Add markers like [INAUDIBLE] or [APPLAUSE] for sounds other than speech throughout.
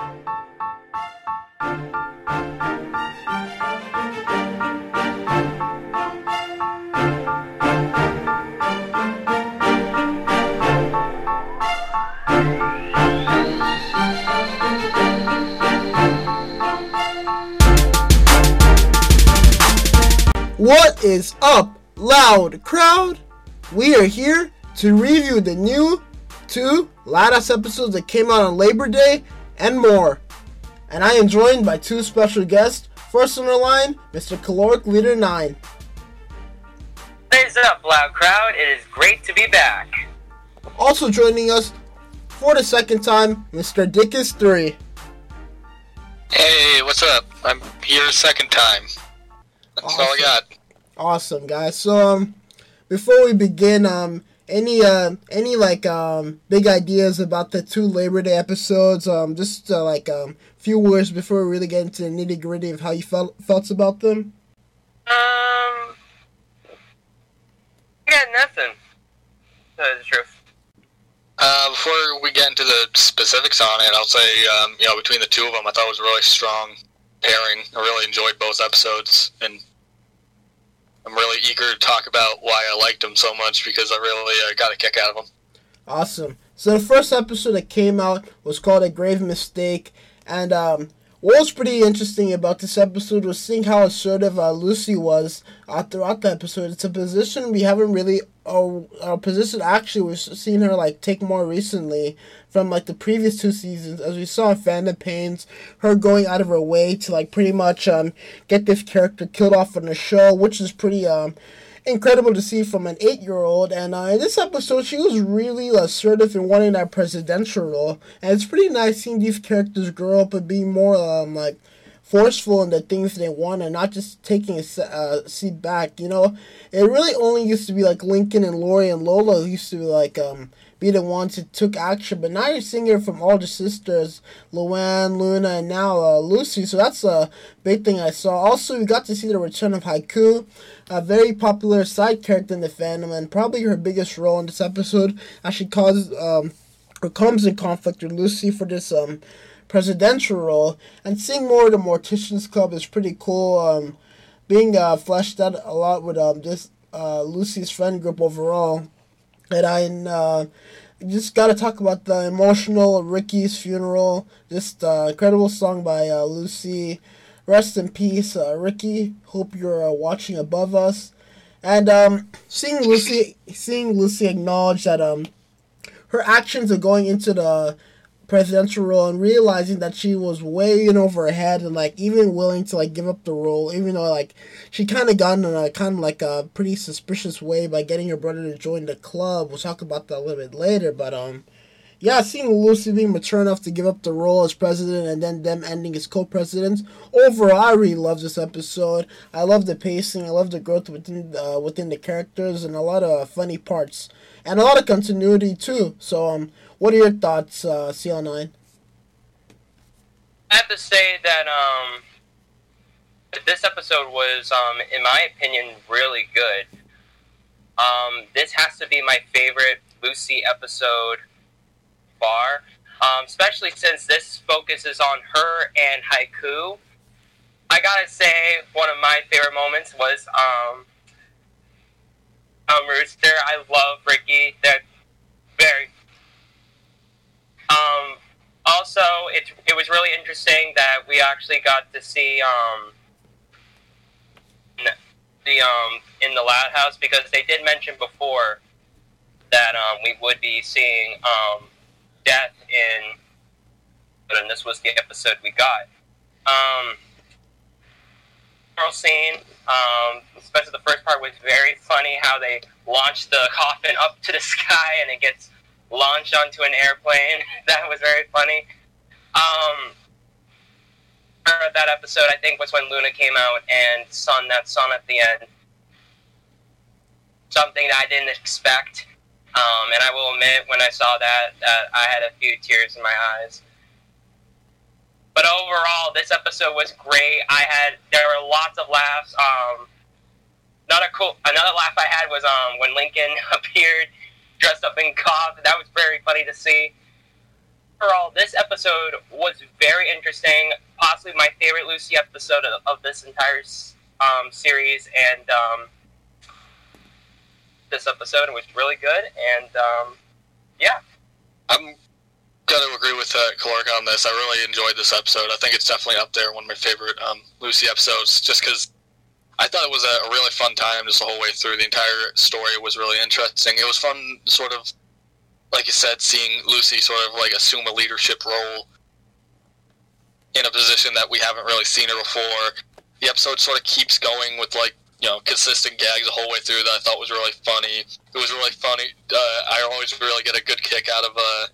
What is up, loud crowd? We are here to review the new two Loud House episodes that came out on Labor Day and more. And I am joined by two special guests. First on the line, Mr. Caloric Leader 9. What is up, loud crowd? It is great to be back. Also joining us for the second time, Mr. Dickus 3. Hey, what's up? I'm here second time. That's all I Awesome. got. Awesome, guys. So, um, before we begin, um, any uh, any like um, big ideas about the two Labor Day episodes? Um, just uh, like um, few words before we really get into the nitty gritty of how you felt felt about them. Um, I got nothing. To tell you the truth. Uh, before we get into the specifics on it, I'll say, um, you know, between the two of them, I thought it was a really strong pairing. I really enjoyed both episodes, and I'm really eager to talk about why I liked them so much because I really uh, got a kick out of them. Awesome. So the first episode that came out was called A Grave Mistake, and um, what was pretty interesting about this episode was seeing how assertive uh, Lucy was uh, throughout the episode. It's a position we haven't really, or a position actually we've seen her like take more recently from like the previous two seasons, as we saw in Phantom Pains, her going out of her way to like pretty much um get this character killed off on the show, which is pretty um incredible to see from an eight year old. And uh, in this episode, she was really assertive in wanting that presidential role. And it's pretty nice seeing these characters grow up and be more um, like forceful in the things they want and not just taking a uh, seat back. You know, it really only used to be like Lincoln and Lori and Lola used to be like um be the ones that took action. But now you're seeing it from all the sisters, Luan, Luna, and now uh, Lucy. So that's a big thing I saw. Also, we got to see the return of Haiku, a very popular side character in the fandom, and probably her biggest role in this episode, as she causes um, or comes in conflict with Lucy for this um presidential role. And seeing more of the Morticians Club is pretty cool. Um, being uh, fleshed out a lot with um just uh, Lucy's friend group overall. And I uh, just got to talk about the emotional Ricky's funeral. Just uh, incredible song by uh, Lucy. Rest in peace, uh, Ricky. Hope you're uh, watching above us. And um, seeing Lucy, seeing Lucy acknowledge that um, her actions of going into the presidential role and realizing that she was way in over her head and like even willing to like give up the role even though like she kind of got in a kind of like a pretty suspicious way by getting her brother to join the club. We'll talk about that a little bit later but um yeah seeing lucy being mature enough to give up the role as president and then them ending as co-presidents overall i really love this episode. I love the pacing. I love the growth within uh, within the characters and a lot of funny parts and a lot of continuity too. So um what are your thoughts, uh, CL9? I have to say that um, this episode was, um, in my opinion, really good. Um, this has to be my favorite Lucy episode far, um, especially since this focuses on her and Haiku. I gotta say, one of my favorite moments was um, um Rooster. I love Ricky. They're very um, also, it, it was really interesting that we actually got to see um, the um, in the Loud House because they did mention before that um, we would be seeing um, death in, and this was the episode we got. Um, funeral scene, um, especially the first part, was very funny. How they launched the coffin up to the [LAUGHS] sky and it gets launched onto an airplane. [LAUGHS] that was very funny. Um, that episode, I think, was when Luna came out and sung that song at the end. Something that I didn't expect. Um, and I will admit, when I saw that, that I had a few tears in my eyes. But overall, this episode was great. I had there were lots of laughs. Um, another cool, another laugh I had was um, when Lincoln [LAUGHS] appeared dressed up in cop. That was very funny to see. overall, this episode was very interesting. Possibly my favorite Lucy episode of, of this entire um, series, and um, this episode was really good. And um, yeah, I'm gonna agree with uh, Clark on this. I really enjoyed this episode. I think it's definitely up there, one of my favorite um, Lucy episodes, just because I thought it was a, really fun time just the whole way through. The entire story was really interesting. It was fun, sort of, like you said, seeing Lucy sort of like assume a leadership role in a position that we haven't really seen her before. The episode sort of keeps going with like you know consistent gags the whole way through that I thought was really funny. It was really funny. Uh, I always really get a good kick out of uh,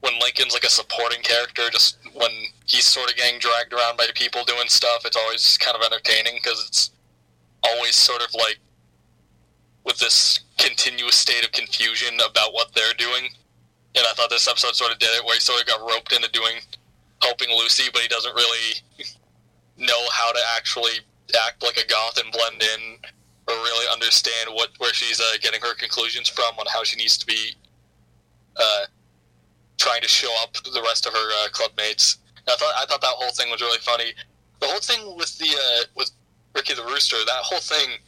when Lincoln's like a supporting character, just when he's sort of getting dragged around by people doing stuff. It's always kind of entertaining because it's always sort of like with this continuous state of confusion about what they're doing. And I thought this episode sort of did it, where he sort of got roped into doing helping Lucy, but he doesn't really know how to actually act like a goth and blend in, or really understand what where she's uh, getting her conclusions from on how she needs to be uh, trying to show up to the rest of her uh. I thought I thought that whole thing was really funny. The whole thing with the uh, with Ricky the Rooster, that whole thing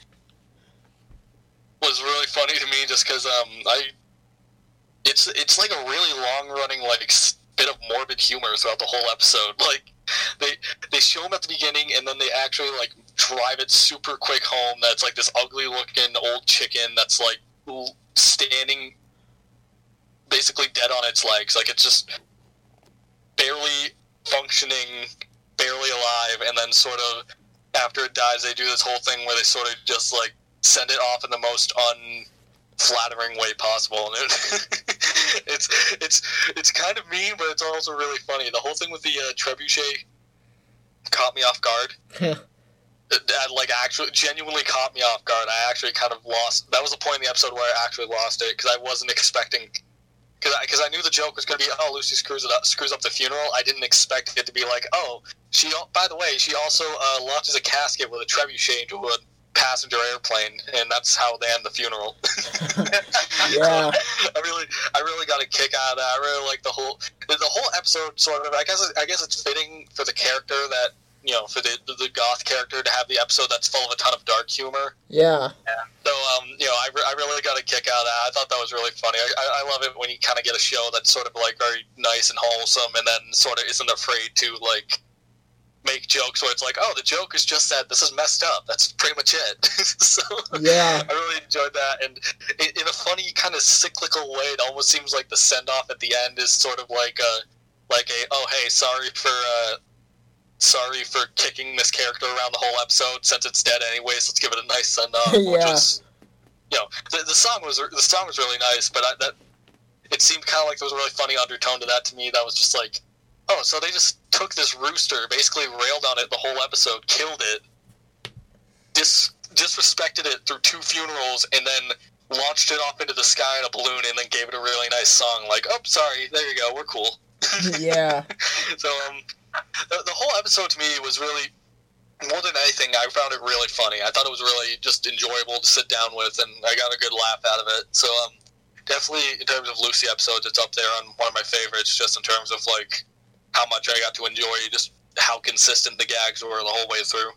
was really funny to me just because um, I it's it's like a really long running like bit of morbid humor throughout the whole episode. [LAUGHS] Like they they show him at the beginning and then they actually like drive it super quick home. That's like this ugly looking old chicken that's like standing basically dead on its legs. Like it's just barely functioning, barely alive, and then sort of after it dies, they do this whole thing where they sort of just like send it off in the most unflattering way possible. And it, [LAUGHS] it's it's it's kind of mean, but it's also really funny. The whole thing with the uh, trebuchet caught me off guard. that like actually genuinely caught me off guard. I actually kind of lost. That was the point in the episode where I actually lost it because I wasn't expecting. Because I, I knew the joke was going to be, oh, Lucy screws it up, screws up the funeral. I didn't expect it to be like, oh, she. By the way, she also uh, launches a casket with a trebuchet into a passenger airplane, and that's how they end the funeral. [LAUGHS] yeah, I really, I really got a kick out of that. I really like the whole, the whole episode. Sort of, I guess, I guess it's fitting for the character that you know, for the, the goth character to have the episode that's full of a ton of dark humor. Yeah. Yeah. So, um, you know, I, re- I really got a kick out of that. I thought that was really funny. I, I love it when you kind of get a show that's sort of like very nice and wholesome, and then sort of isn't afraid to like make jokes where it's like, oh, the joke is just that this is messed up. That's pretty much it. [LAUGHS] so yeah, I really enjoyed that, and in, in a funny kind of cyclical way, it almost seems like the send off at the end is sort of like a like a oh hey sorry for uh, sorry for kicking this character around the whole episode since it's dead anyways. Let's give it a nice send off. [LAUGHS] yeah. Which was, you know, the, the song was the song was really nice, but I, that it seemed kind of like there was a really funny undertone to that to me. That was just like, oh, so they just took this rooster, basically railed on it the whole episode, killed it, dis disrespected it through two funerals, and then launched it off into the sky in a balloon, and then gave it a really nice song. Like, oh, sorry, there you go, we're cool. [LAUGHS] yeah. so um, the, the whole episode to me was really more than anything, I found it really funny. I thought it was really just enjoyable to sit down with, and I got a good laugh out of it. So, um, definitely in terms of Lucy episodes, it's up there on one of my favorites. Just in terms of like how much I got to enjoy, just how consistent the gags were the whole way through.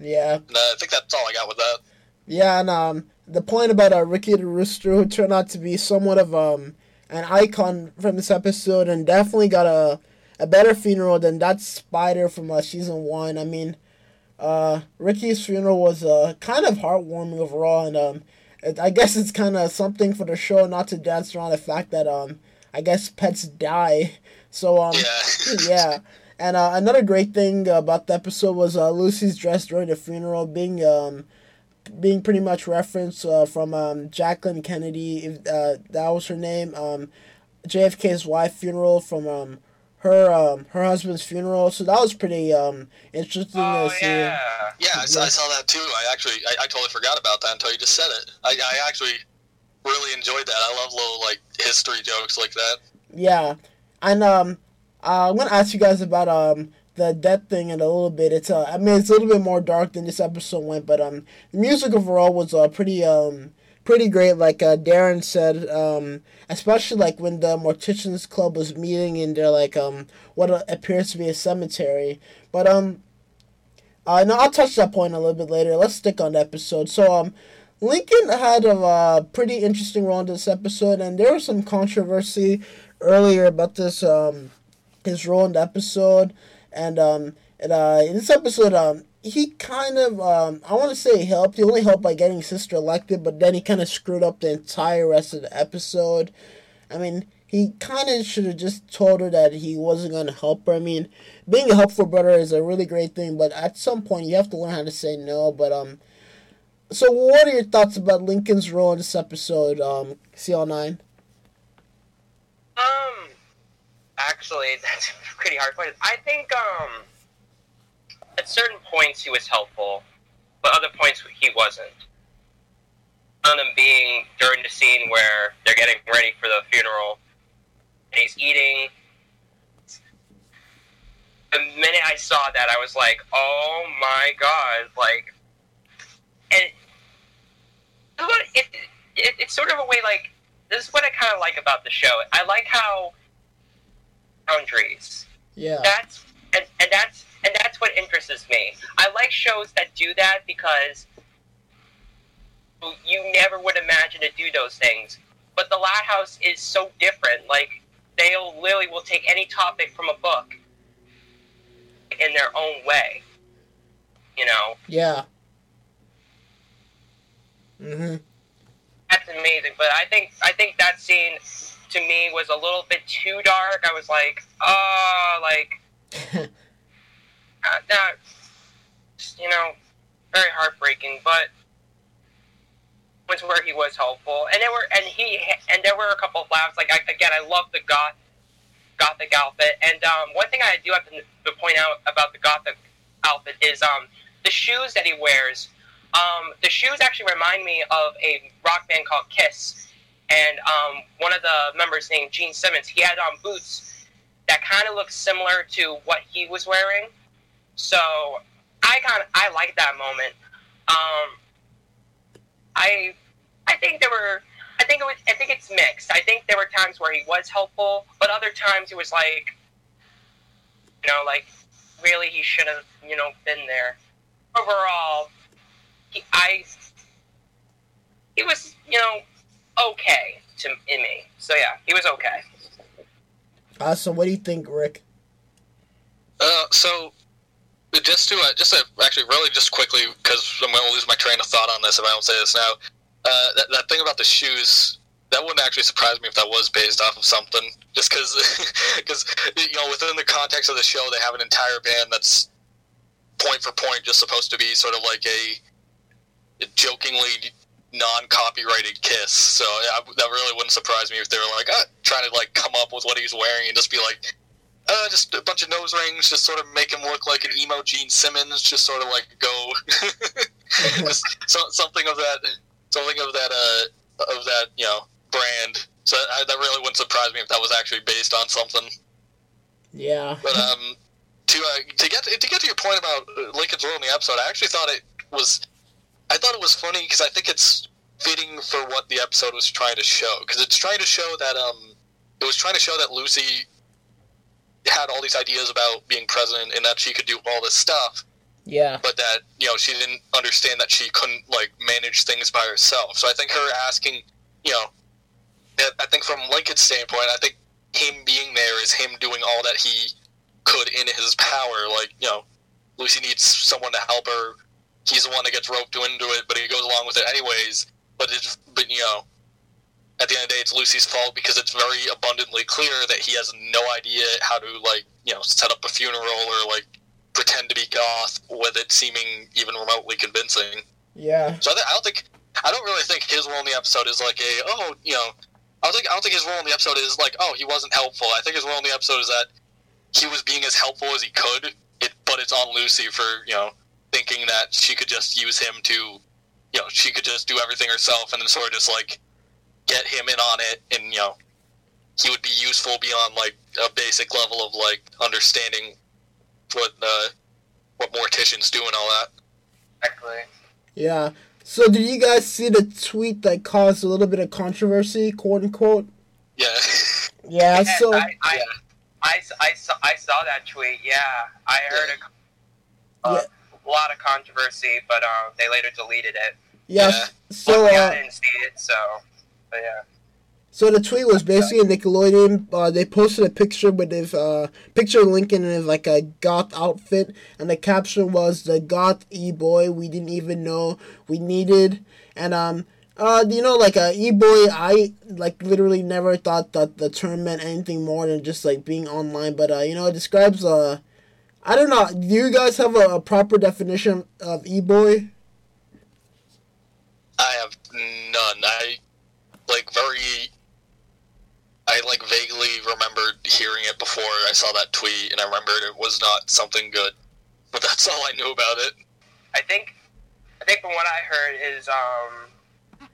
Yeah, and, uh, I think that's all I got with that. Yeah, and um, the point about uh, Ricky the Rooster, who turned out to be somewhat of um an icon from this episode, and definitely got a a better funeral than that spider from uh, season one. I mean, uh, Ricky's funeral was uh, kind of heartwarming overall, and um, it, I guess it's kind of something for the show not to dance around the fact that um, I guess pets die. So um, yeah, [LAUGHS] yeah. And uh, another great thing about the episode was uh, Lucy's dress during the funeral being um, being pretty much referenced uh, from um, Jacqueline Kennedy, if uh, that was her name, um, JFK's wife funeral from um, her um her husband's funeral. So that was pretty um interesting oh, to see. Yeah, yeah, I, saw, I saw that too. I actually I, I totally forgot about that until you just said it. I, I actually really enjoyed that. I love little like history jokes like that. Yeah, and um, uh, I'm gonna ask you guys about um the death thing in a little bit. It's uh, I mean, it's a little bit more dark than this episode went, but um, the music overall was uh pretty um pretty great. Like uh, Darren said, um, especially like when the Morticians Club was meeting in their like um what appears to be a cemetery. But um, uh, no, I'll touch that point a little bit later. Let's stick on the episode. So um, Lincoln had a uh, pretty interesting role in this episode, and there was some controversy earlier about this um his role in the episode, and um and uh in this episode um he kind of um I want to say helped. He only helped by getting sister elected, but then he kind of screwed up the entire rest of the episode. I mean, he kind of should have just told her that he wasn't going to help her. I mean, being a helpful brother is a really great thing, but at some point you have to learn how to say no. But um, so what are your thoughts about Lincoln's role in this episode, um, CL9? Um, actually, [LAUGHS] that's a pretty hard question. I think um, at certain points he was helpful, but other points he wasn't. One of them being during the scene where they're getting ready for the funeral, and he's eating. The minute I saw that, I was like, "Oh my god!" Like, and it, it, it's sort of a way like this is what I kind of like about the show. I like how boundaries. Yeah. That's and, and that's that's what interests me. I like shows that do that because you never would imagine to do those things. But the Loud House is so different. Like they'll literally will take any topic from a book in their own way. You know. Yeah. Mhm. That's amazing. But I think I think that scene to me was a little bit too dark. I was like, oh, like [LAUGHS] that, you know, very heartbreaking. But was where he was helpful, and there were and he and there were a couple of laughs. Like I, again, I love the goth gothic outfit, and um, one thing I do have to, point out about the gothic outfit is um, the shoes that he wears. Um, the shoes actually remind me of a rock band called Kiss, and um, one of the members named Gene Simmons. He had on boots that kind of looked similar to what he was wearing. So I kind of I like that moment. Um, I I think there were I think it was I think it's mixed. I think there were times where he was helpful, but other times he was like, you know, like really he should have you know been there. Overall, he, I he was you know okay to in me. So yeah, he was okay. Uh, so what do you think, Rick? Uh, so just to uh, just to actually really just quickly because I'm going to lose my train of thought on this if I don't say this now. Uh, that, that thing about the shoes that wouldn't actually surprise me if that was based off of something. Just because because [LAUGHS] you know within the context of the show they have an entire band that's point for point just supposed to be sort of like a jokingly non-copyrighted kiss. So yeah, that really wouldn't surprise me if they were like uh, trying to like come up with what he's wearing and just be like, uh, just a bunch of nose rings, just sort of make him look like an emo Gene Simmons, just sort of like go, [LAUGHS] just so, something of that, something of that, uh, of that, you know, brand. So I, that really wouldn't surprise me if that was actually based on something. Yeah. But um, to uh, to get to get to your point about uh, Lincoln's role in the episode, I actually thought it was, I thought it was funny because I think it's fitting for what the episode was trying to show because it's trying to show that um, it was trying to show that Lucy had all these ideas about being president and that she could do all this stuff. Yeah. But that you know she didn't understand that she couldn't like manage things by herself. So I think her asking, you know, I think from Lincoln's standpoint, I think him being there is him doing all that he could in his power. Like you know, Lucy needs someone to help her. He's the one that gets roped into it, but he goes along with it anyways. But it's but you know, at the end of the day, it's Lucy's fault because it's very abundantly clear that he has no idea how to like you know set up a funeral or like pretend to be goth with it seeming even remotely convincing. Yeah. So I, th- I don't think I don't really think his role in the episode is like a oh you know I don't think I don't think his role in the episode is like oh he wasn't helpful. I think his role in the episode is that he was being as helpful as he could. It but it's on Lucy for you know thinking that she could just use him to you know she could just do everything herself and then sort of just like get him in on it and you know he would be useful beyond like a basic level of like understanding what uh, what morticians do and all that. Exactly. Yeah. So did you guys see the tweet that caused a little bit of controversy, quote unquote? Yeah. [LAUGHS] Yeah. Yes, So I, I, I, I, saw, I saw that tweet. Yeah, I heard a, a lot of controversy, but um, they later deleted it. yeah. Yeah. So uh, I didn't see it. So, So the tweet was basically a Nickelodeon. Uh, they posted a picture with his uh, picture of Lincoln in his like a goth outfit, and the caption was "the goth e boy we didn't even know we needed." And um, uh, you know, like a e boy, I like literally never thought that the term meant anything more than just like being online. But uh, you know, it describes uh, I don't know. Do you guys have a, a proper definition of e boy? I have none. I like very. I like vaguely remembered hearing it before I saw that tweet, and I remembered it was not something good. But that's all I knew about it. I think, I think from what I heard is um, I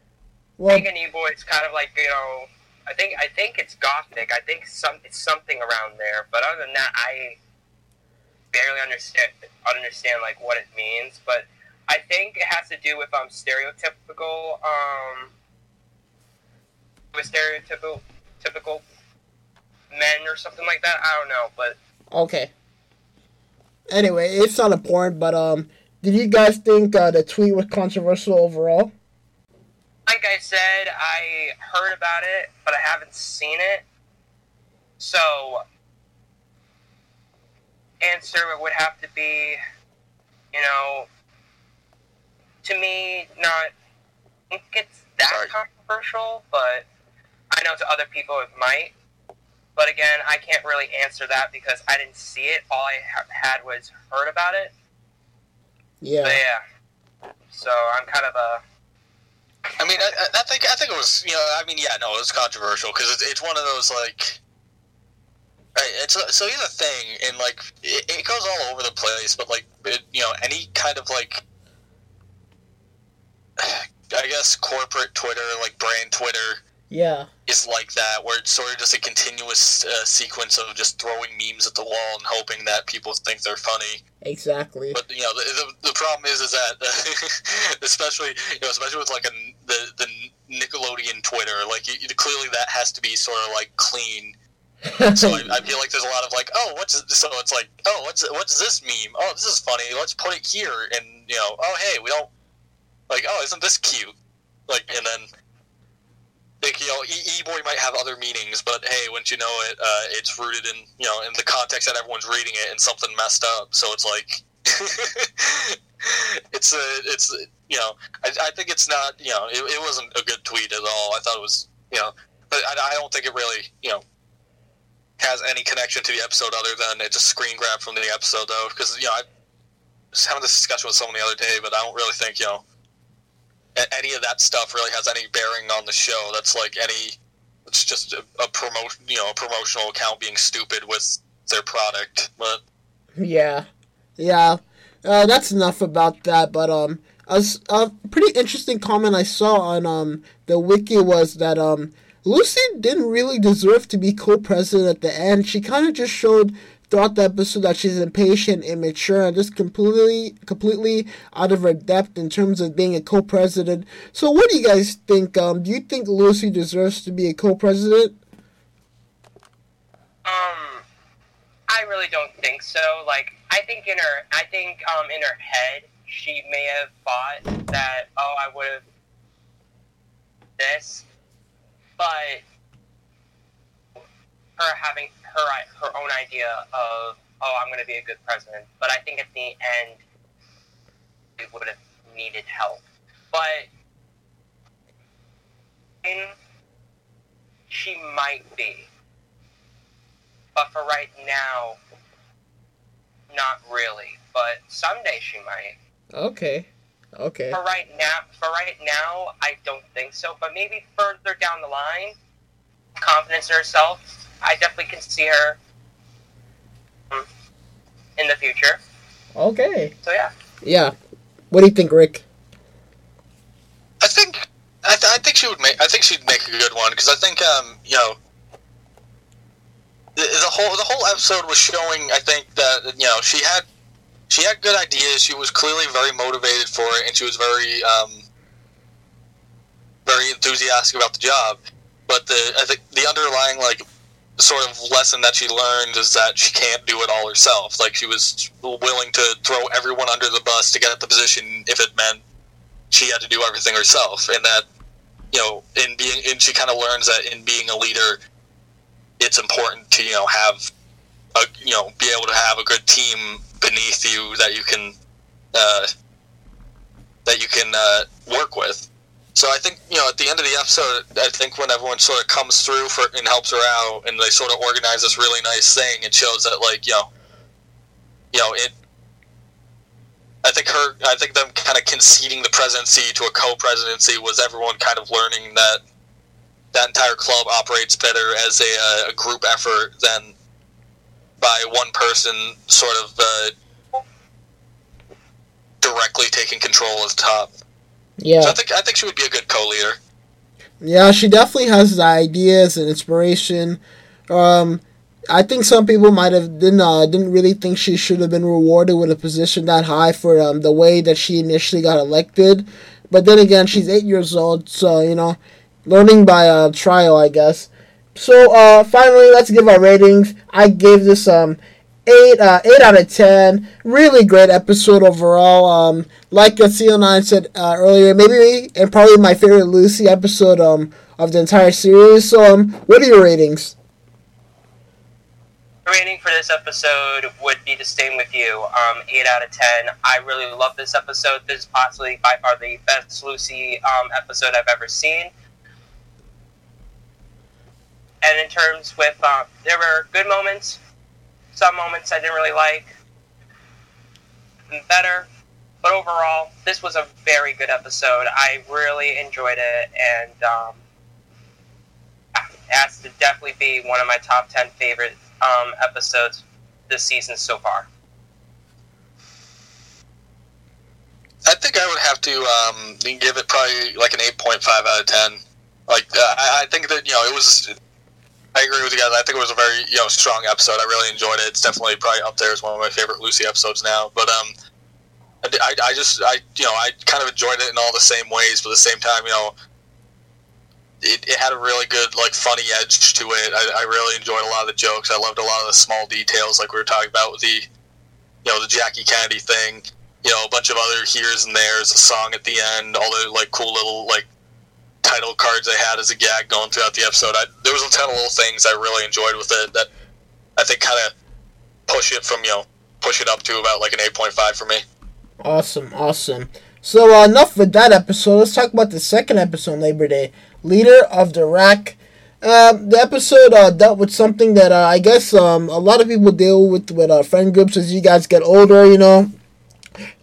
Well, think an e-boy is kind of like you know, I think I think it's gothic. I think some it's something around there. But other than that, I barely understand understand like what it means. But I think it has to do with um stereotypical um with stereotypical typical men or something like that. I don't know, but Okay. Anyway, it's not important, but um, did you guys think uh, the tweet was controversial overall? like I said, I heard about it, but I haven't seen it. So, answer would have to be, you know, to me, not think it's that Sorry. controversial, but I know to other people it might. But again, I can't really answer that because I didn't see it. All I ha- had was heard about it. Yeah. But yeah, so I'm kind of a I mean, I, I- I think I think it was you know I mean yeah no it was controversial because it's, it's one of those like right, it's so here's the thing and like it, it goes all over the place but like it, you know any kind of like [SIGHS] I guess corporate Twitter like brand Twitter Yeah. is like that where it's sort of just a continuous uh, sequence of just throwing memes at the wall and hoping that people think they're funny Exactly. but you know, the, the, the problem is, is that [LAUGHS] especially you know, especially with like a, the the Nickelodeon Twitter, like you, clearly that has to be sort of like clean. So I, I feel like there's a lot of like, oh, what's so it's like, oh, what's what's this meme? Oh, this is funny. Let's put it here, and you know, oh, hey, we don't like, oh, isn't this cute? Like, and then. You know, e- e-boy might have other meanings, but hey, once you know it, uh, it's rooted in you know in the context that everyone's reading it and something messed up. So it's like, [LAUGHS] it's a, it's you know, I, I think it's not you know, it, it wasn't a good tweet at all. I thought it was you know, but I, I don't think it really you know has any connection to the episode other than it's a screen grab from the episode though, because you know I was having this discussion with someone the other day, but I don't really think you know any of that stuff really has any bearing on the show. That's like any, it's just a, a promotion, you know, a promotional account being stupid with their product. But yeah. Yeah. Uh, that's enough about that. But um, a pretty interesting comment I saw on um the wiki was that um Lucy didn't really deserve to be co-president at the end. She kind of just showed throughout the episode that she's impatient, immature, and just completely, completely out of her depth in terms of being a co-president. So, what do you guys think? Um, do you think Lucy deserves to be a co-president? Um, I really don't think so. Like, I think in her, I think um in her head, she may have thought that, oh, I would have this, but her having her her own idea of, oh, I'm going to be a good president. But I think at the end, we would have needed help. But in, she might be but for right now, not really. But someday she might. Okay. Okay. For right now, for right now, I don't think so. But maybe further down the line, confidence in herself, I definitely can see her um, in the future. Okay. So yeah, Yeah. What do you think, Rick? I think I, th- I think she would make I think she'd make a good one because I think um you know the, the whole the whole episode was showing I think that you know she had she had good ideas she was clearly very motivated for it and she was very um very enthusiastic about the job. But the I think the underlying like sort of lesson that she learned is that she can't do it all herself. Like she was willing to throw everyone under the bus to get at the position if it meant she had to do everything herself, and that you know, in being, and she kind of learns that in being a leader, it's important to you know have a you know be able to have a good team beneath you that you can uh, that you can uh, work with. So I think you know at the end of the episode, I think when everyone sort of comes through for and helps her out, and they sort of organize this really nice thing, it shows that like you know, you know it. I think her, I think them kind of conceding the presidency to a co-presidency was everyone kind of learning that that entire club operates better as a, uh, a group effort than by one person sort of uh, directly taking control as top. Yeah. So I think I think she would be a good co-leader. Yeah, she definitely has the ideas and inspiration. Um, I think some people might have didn't uh, didn't really think she should have been rewarded with a position that high for um, the way that she initially got elected. But then again, she's eight years old, so you know, learning by uh, trial, I guess. So uh, finally, let's give our ratings. I gave this um eight uh, eight out of ten. Really great episode overall. Um, like CO9 said uh, earlier, maybe and probably my favorite Lucy episode um of the entire series. So um, what are your ratings? rating for this episode would be the same with you. Um, eight out of ten. I really love this episode. This is possibly by far the best Lucy um, episode I've ever seen. And in terms with, uh, there were good moments, some moments I didn't really like, better, but overall, this was a very good episode. I really enjoyed it, and um, it has to definitely be one of my top ten favorite um, episodes this season so far. I think I would have to um, give it probably like an eight point five out of ten. Like uh, I think that you know it was. I agree with you guys. I think it was a very you know strong episode. I really enjoyed it. It's definitely probably up there as one of my favorite Lucy episodes now. But um, I, I just I you know I kind of enjoyed it in all the same ways, but at the same time you know it, it had a really good like funny edge to it. I, I really enjoyed a lot of the jokes. I loved a lot of the small details, like we were talking about with the you know the Jackie Kennedy thing. You know, a bunch of other here's and there's, a song at the end, all the like cool little like title cards I had as a gag going throughout the episode. I, there was a ton of little things I really enjoyed with it that I think kind of push it from you know push it up to about like an eight point five for me. Awesome, awesome. So uh, enough with that episode. Let's talk about the second episode, Labor Day. Leader of the Rack. Um, the episode uh, dealt with something that uh, I guess um, a lot of people deal with with uh, friend groups as you guys get older. You know,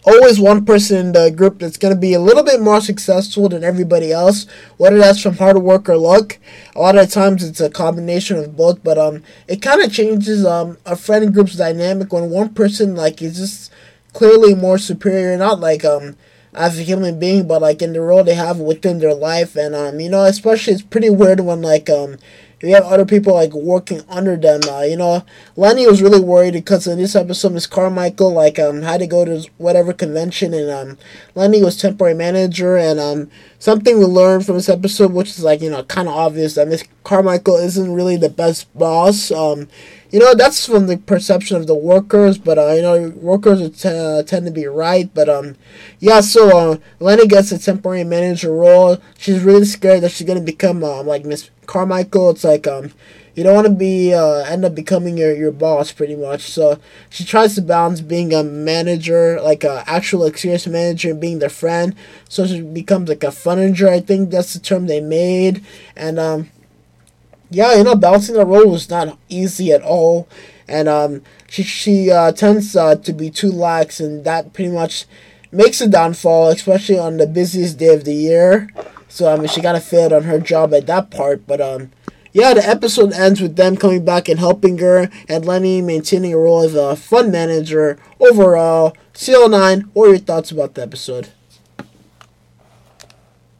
always one person in the group that's going to be a little bit more successful than everybody else, whether that's from hard work or luck. A lot of times it's a combination of both, but um, it kind of changes um a friend group's dynamic when one person like is just clearly more superior, not like um as a human being, but like in the role they have within their life, and um, you know, especially it's pretty weird when like um, you have other people like working under them. Uh, you know, Leni was really worried because in this episode, Miss Carmichael like um had to go to whatever convention, and um, Leni was temporary manager, and um, something we learned from this episode, which is like you know kind of obvious that Miss Carmichael isn't really the best boss. Um, you know that's from the perception of the workers but uh, you know workers t- uh, tend to be right but um yeah so uh, leni gets a temporary manager role. She's really scared that she's gonna become uh, like miss carmichael. It's like um you don't want to be uh, end up becoming your, your boss pretty much. So she tries to balance being a manager like a actual experienced manager and being their friend. So she becomes like a funninger i think that's the term they made. And um yeah, you know, balancing the role was not easy at all, and um, she she uh, tends uh, to be too lax, and that pretty much makes a downfall, especially on the busiest day of the year. So I mean, she kind of failed on her job at that part, but um, yeah, the episode ends with them coming back and helping her, and Leni maintaining a role as a fund manager. Overall, CL9, what are your thoughts about the episode?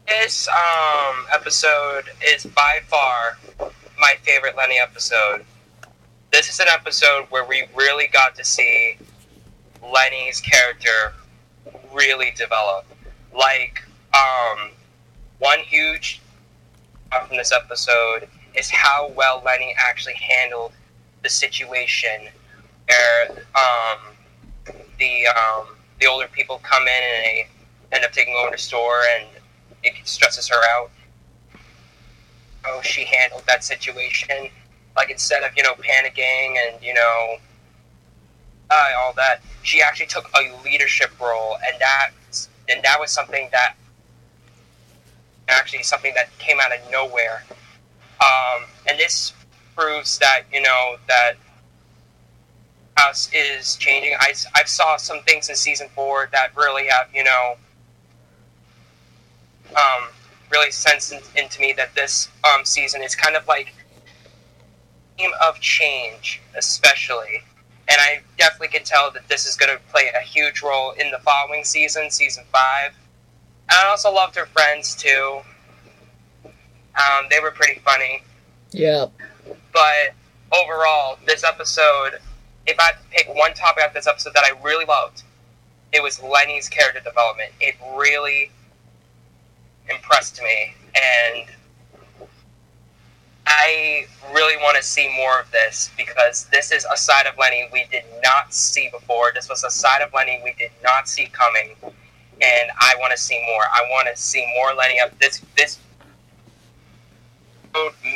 This um, episode is by far my favorite Leni episode. This is an episode where we really got to see Leni's character really develop. Like, um, one huge part from this episode is how well Leni actually handled the situation where um, the um, the older people come in and they end up taking over the store and it stresses her out. Oh, she handled that situation. Like instead of you know panicking and you know uh, all that, she actually took a leadership role, and that and that was something that actually something that came out of nowhere. Um, and this proves that you know that house is changing. I I saw some things in season four that really have you know um, really sensed in, into me that this um, season is kind of like theme of change, especially. And I definitely can tell that this is going to play a huge role in the following season, season five. And I also loved her friends too. Um, they were pretty funny. Yeah. But overall, this episode, if I had to pick one topic of this episode that I really loved, it was Leni's character development. It really impressed me, and I really want to see more of this because this is a side of Leni we did not see before. This was a side of Leni we did not see coming, and I want to see more. I want to see more Leni up. This this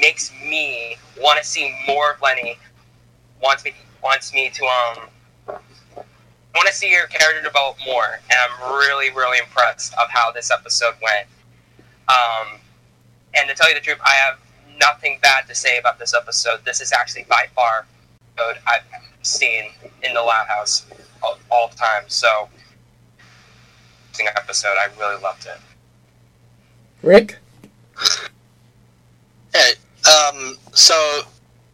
makes me want to see more of Leni. Wants me wants me to um want to see your character develop more, and I'm really really impressed of how this episode went. Um, and to tell you the truth, I have nothing bad to say about this episode. This is actually by far episode I've seen in the Loud House all, all time. So, episode, I really loved it. Rick. Hey, um, so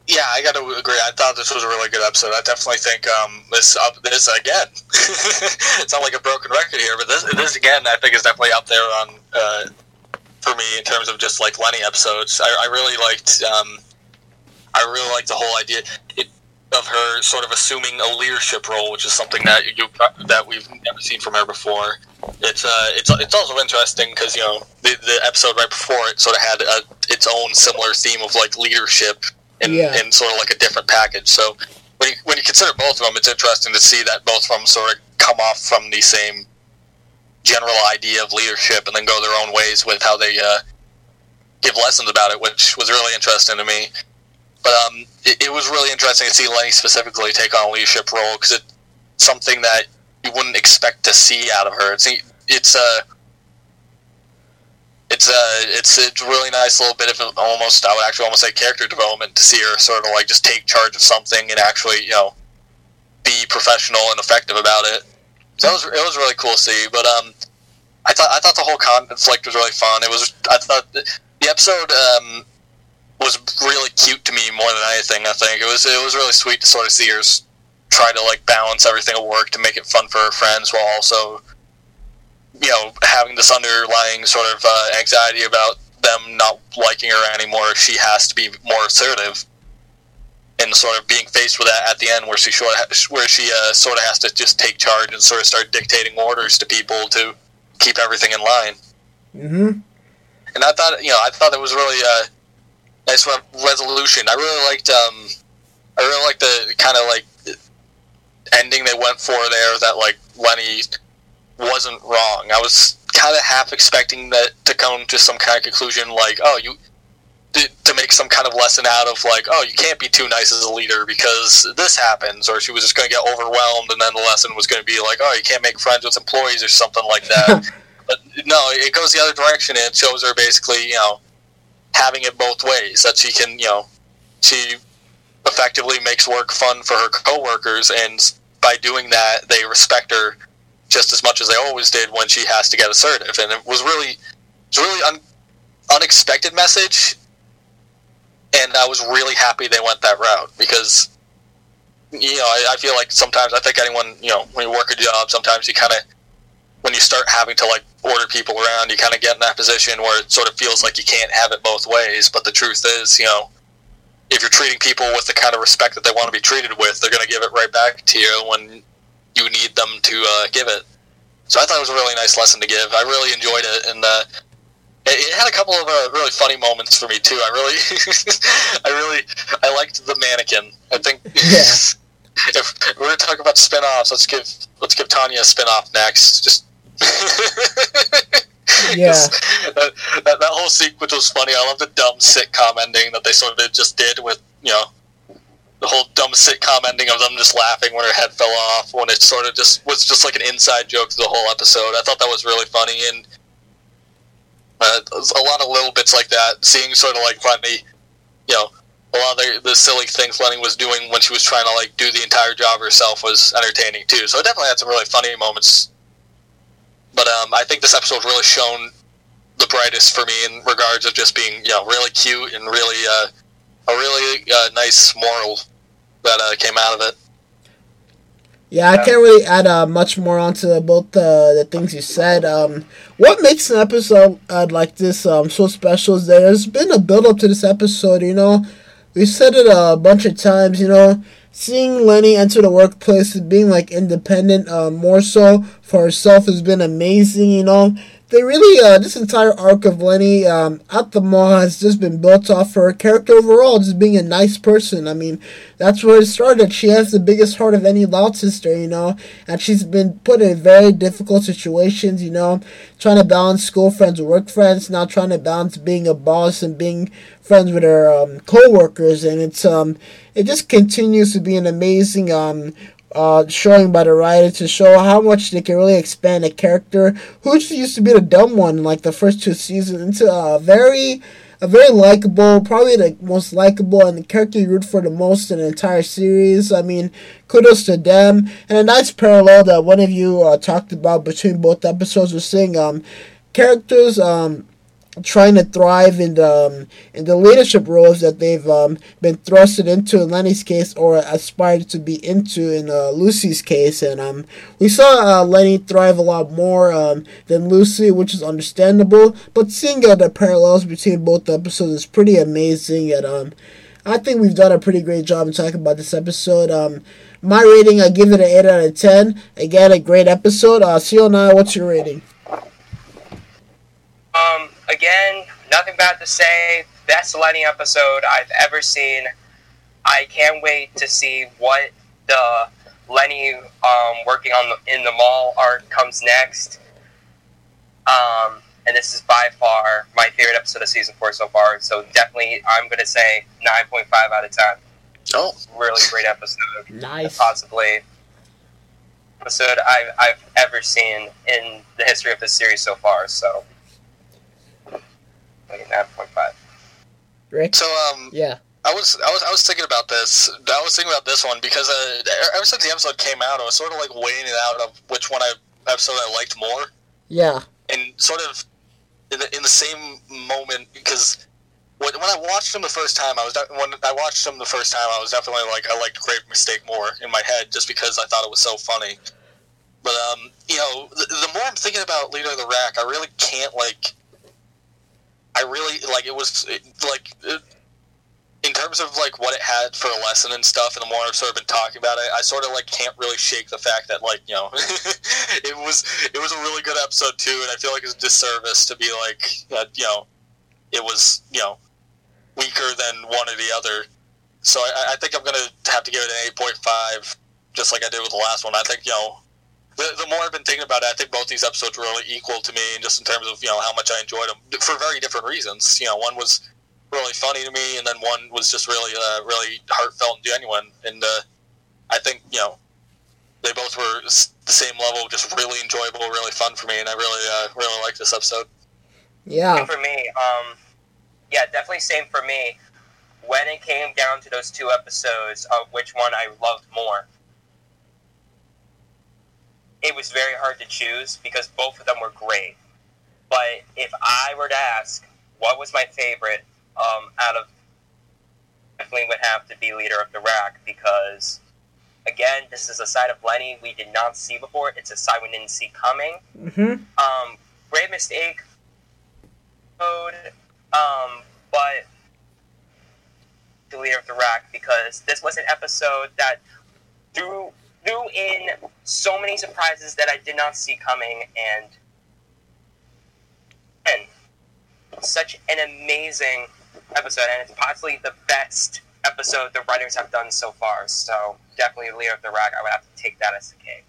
yeah, I got to agree. I thought this was a really good episode. I definitely think um, this up this again. [LAUGHS] it's not like a broken record here, but this this again, I think is definitely up there on uh, for me in terms of just like Leni episodes. I, I really liked. Um, I really liked the whole idea it, of her sort of assuming a leadership role, which is something that you that we've never seen from her before. It's uh, it's it's also interesting because you know the, the episode right before it sort of had a, its own similar theme of like leadership in, Yeah. in sort of like a different package. So when you, when you consider both of them, it's interesting to see that both of them sort of come off from the same general idea of leadership and then go their own ways with how they uh, give lessons about it, which was really interesting to me. But um, it, it was really interesting to see Leni specifically take on a leadership role because it's something that you wouldn't expect to see out of her. It's it's uh, it's uh, it's it's a really nice little bit of almost I would actually almost say character development to see her sort of like just take charge of something and actually you know be professional and effective about it. So it was it was really cool to see. But um, I thought I thought the whole conflict was really fun. It was I thought the, episode um was really cute to me more than anything. I think it was it was really sweet to sort of see her try to like balance everything at work to make it fun for her friends while also you know having this underlying sort of uh, anxiety about them not liking her anymore. She has to be more assertive. And sort of being faced with that at the end, where she sort of, where she uh, sort of has to just take charge and sort of start dictating orders to people to keep everything in line. Mm-hmm. And I thought, you know, I thought it was really a nice re- resolution. I really liked, um, I really liked the kind of like ending they went for there. That like Leni wasn't wrong. I was kind of half expecting that to come to some kind of conclusion, like, oh, you to, make some kind of lesson out of like, oh, you can't be too nice as a leader because this happens, or she was just going to get overwhelmed, and then the lesson was going to be like, oh, you can't make friends with employees or something like that. [LAUGHS] but no, it goes the other direction, and it shows her basically, you know, having it both ways. That she can, you know, she effectively makes work fun for her coworkers, and by doing that, they respect her just as much as they always did when she has to get assertive. And it was really, it's really un, unexpected message, and I was really happy they went that route because, you know, I, I feel like sometimes I think anyone, you know, when you work a job, sometimes you kind of when you start having to like order people around, you kind of get in that position where it sort of feels like you can't have it both ways. But the truth is, you know, if you're treating people with the kind of respect that they want to be treated with, they're going to give it right back to you when you need them to uh, give it. So I thought it was a really nice lesson to give. I really enjoyed it, and uh, it had a couple of uh, really funny moments for me too. I really, [LAUGHS] I really, I liked the mannequin. I think. [LAUGHS] Yeah. if we're gonna talk about spin-offs, let's give let's give Tanya a spin-off next. Just. [LAUGHS] Yeah. That, that, that whole sequence was funny. I love the dumb sitcom ending that they sort of just did with you know the whole dumb sitcom ending of them just laughing when her head fell off when it sort of just was just like an inside joke to the whole episode. I thought that was really funny and uh, a lot of little bits like that. Seeing sort of like funny, you know, a lot of the, the silly things Leni was doing when she was trying to like do the entire job herself was entertaining too. So it definitely had some really funny moments. But um, I think this episode really shown the brightest for me in regards of just being you know really cute and really uh, a really uh, nice moral that uh, came out of it. Yeah, I can't really add uh, much more onto both the the things you said. Um, what makes an episode uh, like this um, so special is that there's been a build up to this episode. You know, we said it a bunch of times. You know, seeing Leni enter the workplace being like independent, uh, more so for herself, has been amazing. You know, they really uh, this entire arc of Leni um, at the mall has just been built off her character overall, just being a nice person. I mean, that's where it started. She has the biggest heart of any Loud sister, you know, and she's been put in very difficult situations, you know, trying to balance school friends, work friends, now trying to balance being a boss and being friends with her um, co-workers, and it's um, it just continues to be an amazing um uh, showing by the writer to show how much they can really expand a character who used to be the dumb one in like the first two seasons into a very a very likable, probably the most likable and the character you root for the most in the entire series. I mean, kudos to them. And a nice parallel that one of you uh, talked about between both episodes was seeing um, characters um, trying to thrive in the um, in the leadership roles that they've um, been thrusted into in Leni's case or aspired to be into in uh, Lucy's case, and um, we saw uh, Leni thrive a lot more um, than Lucy, which is understandable. But seeing uh, the parallels between both episodes is pretty amazing, and um, I think we've done a pretty great job in talking about this episode. Um, my rating, I give it an eight out of ten. Again, a great episode. Uh, CO9, what's your rating? Um, again, nothing bad to say. Best Leni episode I've ever seen. I can't wait to see what the Leni um, working on the, in the mall arc comes next. Um, and this is by far my favorite episode of season four so far. So definitely, I'm gonna say nine point five out of ten. Oh, Really great episode. Nice. Possibly episode I've, I've ever seen in the history of this series so far. So, nine point five. Rick? so um, Yeah. I was I was I was thinking about this. I was thinking about this one because uh, ever since the episode came out, I was sort of like weighing it out of which one I episode I liked more, Yeah. and sort of in the, in the same moment because when, when I watched them the first time, I was de- when I watched them the first time, I was definitely like I liked Grave Mistake more in my head just because I thought it was so funny. But um, you know, the, the more I'm thinking about Leader of the Rack, I really can't like. I really like it was it, like. It, in terms of like what it had for a lesson and stuff, and the more I've sort of been talking about it, I sort of like can't really shake the fact that like you know [LAUGHS] it was it was a really good episode too, and I feel like it's a disservice to be like that you know it was you know weaker than one or the other. So I, I think I'm gonna have to give it an eight point five, just like I did with the last one. I think you know the, the more I've been thinking about it, I think both these episodes were really equal to me, and just in terms of you know how much I enjoyed them for very different reasons. You know, one was really funny to me, and then one was just really, uh, really heartfelt and genuine. And uh, I think you know they both were the same level, just really enjoyable, really fun for me, and I really, uh, really liked this episode. Yeah. Same for me. Um, yeah, definitely same for me. When it came down to those two episodes of which one I loved more, it was very hard to choose because both of them were great. But if I were to ask what was my favorite um, out of, definitely would have to be Leader of the Rack because, again, this is a side of Leni we did not see before. It's a side we didn't see coming Mm-hmm. um, Grave Mistake mode, um, but the leader of the rack because this was an episode that threw threw in so many surprises that I did not see coming, and and such an amazing episode, and it's possibly the best episode the writers have done so far. So definitely Leader of the Rack. I would have to take that as the cake.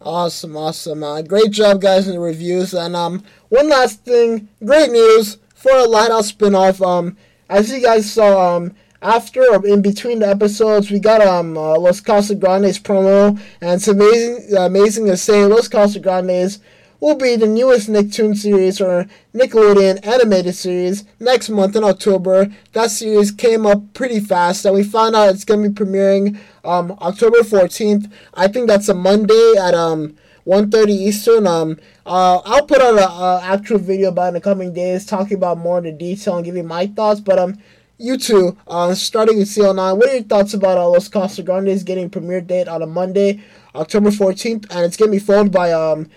Awesome, awesome. Uh, great job, guys, in the reviews. And um, one last thing, great news for a Loud House spinoff. Um, as you guys saw, um, after or in between the episodes, we got um uh, Los Casagrandes promo, and it's amazing, amazing to say Los Casagrandes will be the newest Nicktoon series or Nickelodeon animated series next month in October. That series came up pretty fast, and we found out it's gonna be premiering um, October 14th. I think that's a Monday at um 1.30 Eastern. Um, uh, I'll put out an actual video about in the coming days, talking about more in the detail and giving my thoughts. But um, you two, uh, starting with CL9, what are your thoughts about uh, Los Casagrandes getting premiere date on a Monday, October 14th, and it's gonna be followed by um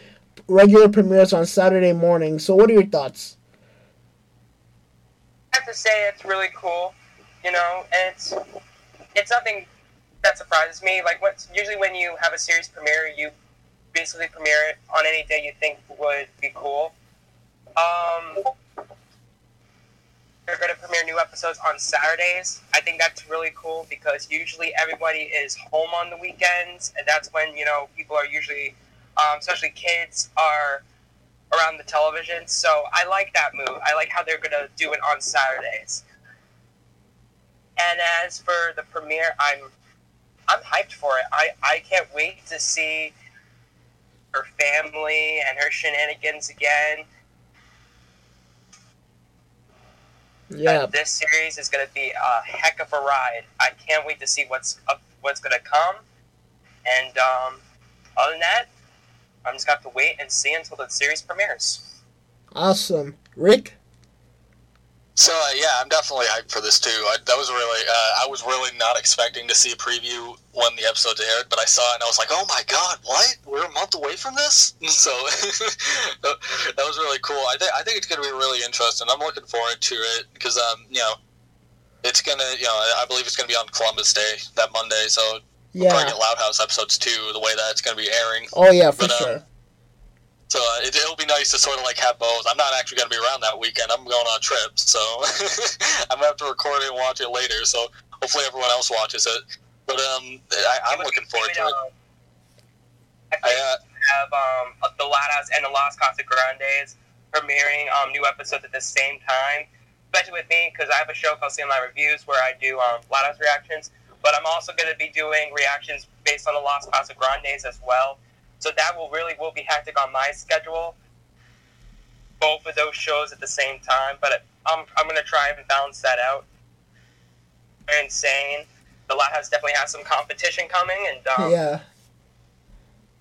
regular premieres on Saturday morning. So, what are your thoughts? I have to say it's really cool, you know, and it's it's nothing that surprises me. Like, what usually when you have a series premiere, you basically premiere it on any day you think would be cool. Um, they're going to premiere new episodes on Saturdays. I think that's really cool because usually everybody is home on the weekends, and that's when you know people are usually um, especially kids, are around the television. So I like that move. I like how they're gonna do it on Saturdays. And as for the premiere, I'm I'm hyped for it. I, I can't wait to see her family and her shenanigans again. Yeah. this series is going to be a heck of a ride. I can't wait to see what's up, what's going to come. And um, other than that, I'm just gonna have to wait and see until the series premieres. Awesome, Rick. So uh, yeah, I'm definitely hyped for this too. I, that was really, uh, I was really not expecting to see a preview when the episode aired, but I saw it and I was like, oh my god, what? We're a month away from this. [LAUGHS] So [LAUGHS] that was really cool. I think I think it's gonna be really interesting. I'm looking forward to it because um, you know, it's gonna, you know, I believe it's gonna be on Columbus Day that Monday, so yeah. We'll probably get Loud House episodes too, the way that it's going to be airing. Oh yeah, for but, um, sure. So uh, it, will be nice to sort of like have both. I'm not actually going to be around that weekend. I'm going on a trip, so [LAUGHS] I'm gonna have to record it and watch it later. So hopefully everyone else watches it. But um, I, am looking forward to it. I, I uh, have um, the Loud and the Las Casagrandes premiering um, new episodes at the same time. Especially with me, because I have a show called CM Reviews where I do um, Loud reactions but I'm also going to be doing reactions based on the Las Casagrandes as well. So that will really will be hectic on my schedule. Both of those shows at the same time, but I'm, I'm going to try and balance that out. They're insane. The lot has definitely has some competition coming, and um, yeah,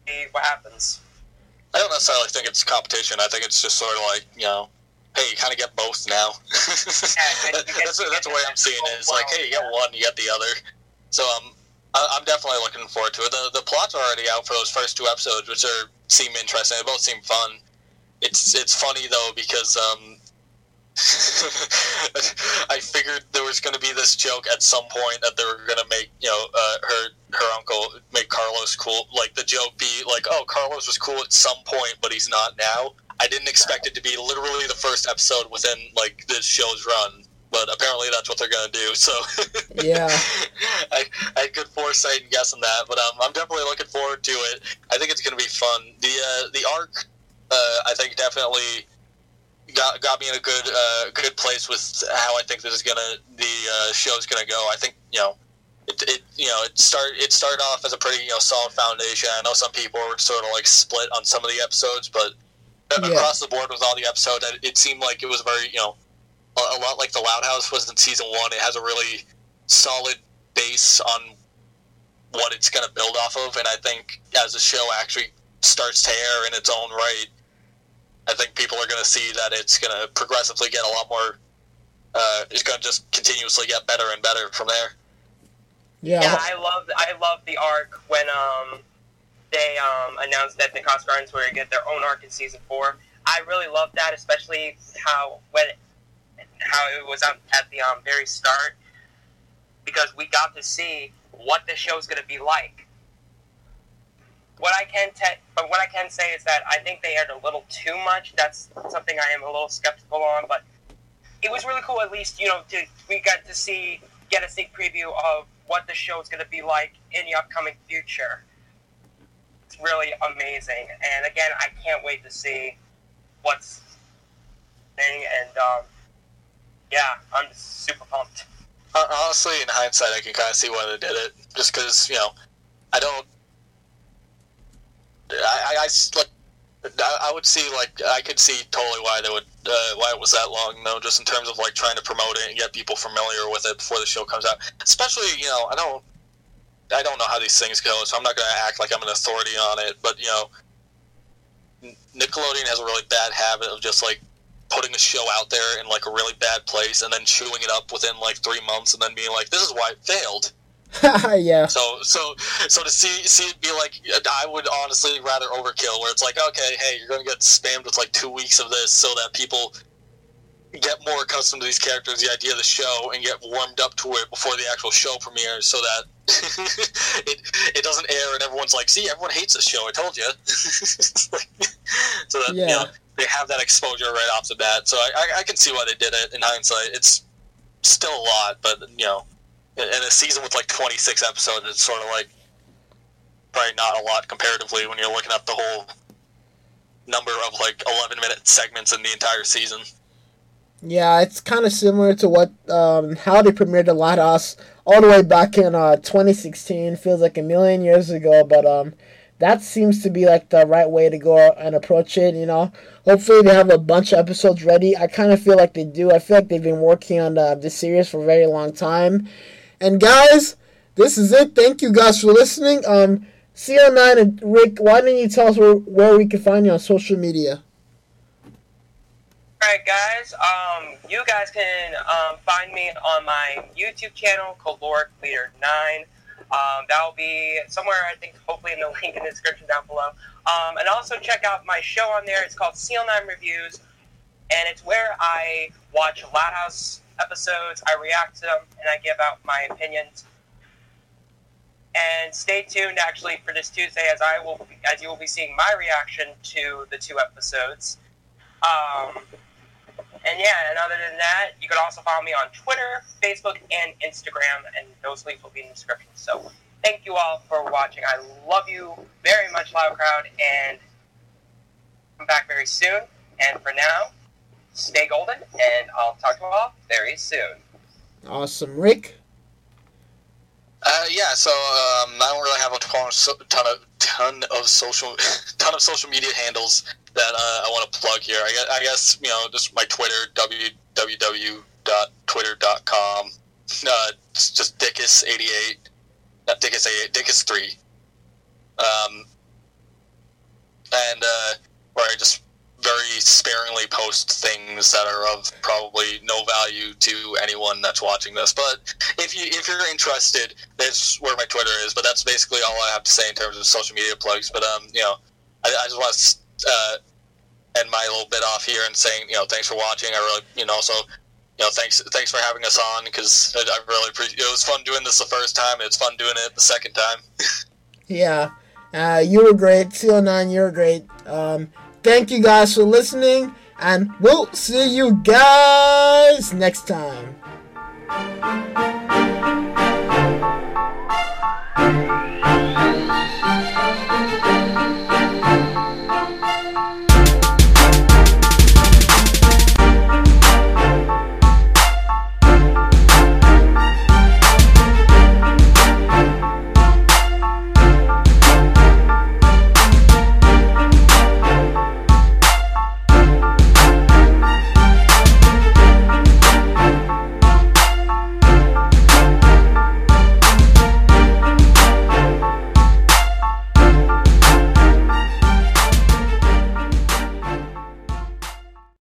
see what happens. I don't necessarily think it's competition. I think it's just sort of like you know, hey, you kind of get both now. yeah, [LAUGHS] that's, that's the way I'm seeing it. It's like, hey, you get one, you get the other. So um, I, am definitely looking forward to it. The, the plots are already out for those first two episodes, which are seem interesting. They both seem fun. It's it's funny though because um, [LAUGHS] I figured there was going to be this joke at some point that they were going to make you know uh, her her uncle make Carlos cool. Like the joke be like, oh, Carlos was cool at some point, but he's not now. I didn't expect it to be literally the first episode within like this show's run but apparently that's what they're going to do. So [LAUGHS] yeah, I, I had good foresight in guessing that, but um, I'm definitely looking forward to it. I think it's going to be fun. The uh, the arc, uh, I think definitely got got me in a good uh, good place with how I think this is gonna the uh, show's gonna go. I think you know. It, it you know it start it started off as a pretty you know solid foundation. I know some people were sort of like split on some of the episodes, but yeah. across the board with all the episodes, it seemed like it was very you know a lot like the Loud House was in season one. It has a really solid base on what it's going to build off of, and I think as the show actually starts to air in its own right, I think people are going to see that it's going to progressively get a lot more. Uh, it's going to just continuously get better and better from there. Yeah, yeah I love I love the arc when um they um announced that the Casagrandes were going to get their own arc in season four. I really love that, especially how when how it was at, the um, very start because we got to see what the show's going to be like. What I can te- but what I can say is that I think they aired a little too much. That's something I am a little skeptical on. But it was really cool. At least you know to, we got to see get a sneak preview of what the show is going to be like in the upcoming future. It's really amazing, and again, I can't wait to see what's thing. And um, yeah, I'm super pumped. Honestly, in hindsight, I can kind of see why they did it. Just because you know, I don't. I, I, I I would see like I could see totally why they would uh, why it was that long though, just in terms of like trying to promote it and get people familiar with it before the show comes out. Especially, you know, I don't I don't know how these things go, so I'm not going to act like I'm an authority on it. But you know, Nickelodeon has a really bad habit of just like putting a show out there in like a really bad place and then chewing it up within like three months and then being like, "This is why it failed." [LAUGHS] yeah. So so so to see see it be like I would honestly rather overkill where it's like okay hey you're gonna get spammed with like two weeks of this so that people get more accustomed to these characters the idea of the show and get warmed up to it before the actual show premieres so that [LAUGHS] it it doesn't air and everyone's like see everyone hates this show I told you [LAUGHS] so that yeah. you know they have that exposure right off the bat so I, I I can see why they did it in hindsight it's still a lot but you know in a season with like 26 episodes, it's sort of like probably not a lot comparatively when you're looking at the whole number of like 11 minute segments in the entire season. Yeah, it's kind of similar to what um, how they premiered the Loud House all the way back in uh, 2016. Feels like a million years ago, but um, that seems to be like the right way to go and approach it. You know, hopefully they have a bunch of episodes ready. I kind of feel like they do. I feel like they've been working on uh, this series for a very long time, and guys, this is it. Thank you guys for listening. Um, CO9 and Rick, why don't you tell us where, where we can find you on social media? Alright, guys. Um, you guys can um, find me on my YouTube channel, Caloric Leader 9. Um, that will be somewhere, I think, hopefully in the [LAUGHS] link in the description down below. Um, and also check out my show on there. It's called Seal Nine Reviews, and it's where I watch Loud House episodes. I react to them and I give out my opinions. And stay tuned actually for this Tuesday as I will be, as you will be seeing my reaction to the two episodes. Um, and yeah, and other than that, you can also follow me on Twitter, Facebook, and Instagram, and those links will be in the description. So thank you all for watching. I love you very much, Loud Crowd, and come back very soon. And for now, stay golden, and I'll talk to you all very soon. Awesome, Rick. Uh, yeah, so um, I don't really have a ton of ton of, social [LAUGHS] ton of social media handles that uh, I want to plug here. I guess, I guess you know just my Twitter www.twitter.com. Uh, it's just Dickus88, not Dickus88, Dickus3. Um, and uh, where I just very sparingly post things that are of probably no value to anyone that's watching this. But if you if you're interested, that's where my Twitter is. But that's basically all I have to say in terms of social media plugs. But um, you know, I, I just want to uh, end my little bit off here and saying, you know, thanks for watching. I really, you know, also. You know, thanks, thanks for having us on because I, I really appreciate. It was fun doing this the first time. It's fun doing it the second time. [LAUGHS] yeah, uh, you were great. CO9, you were great. Um, Thank you guys for listening, and we'll see you guys next time.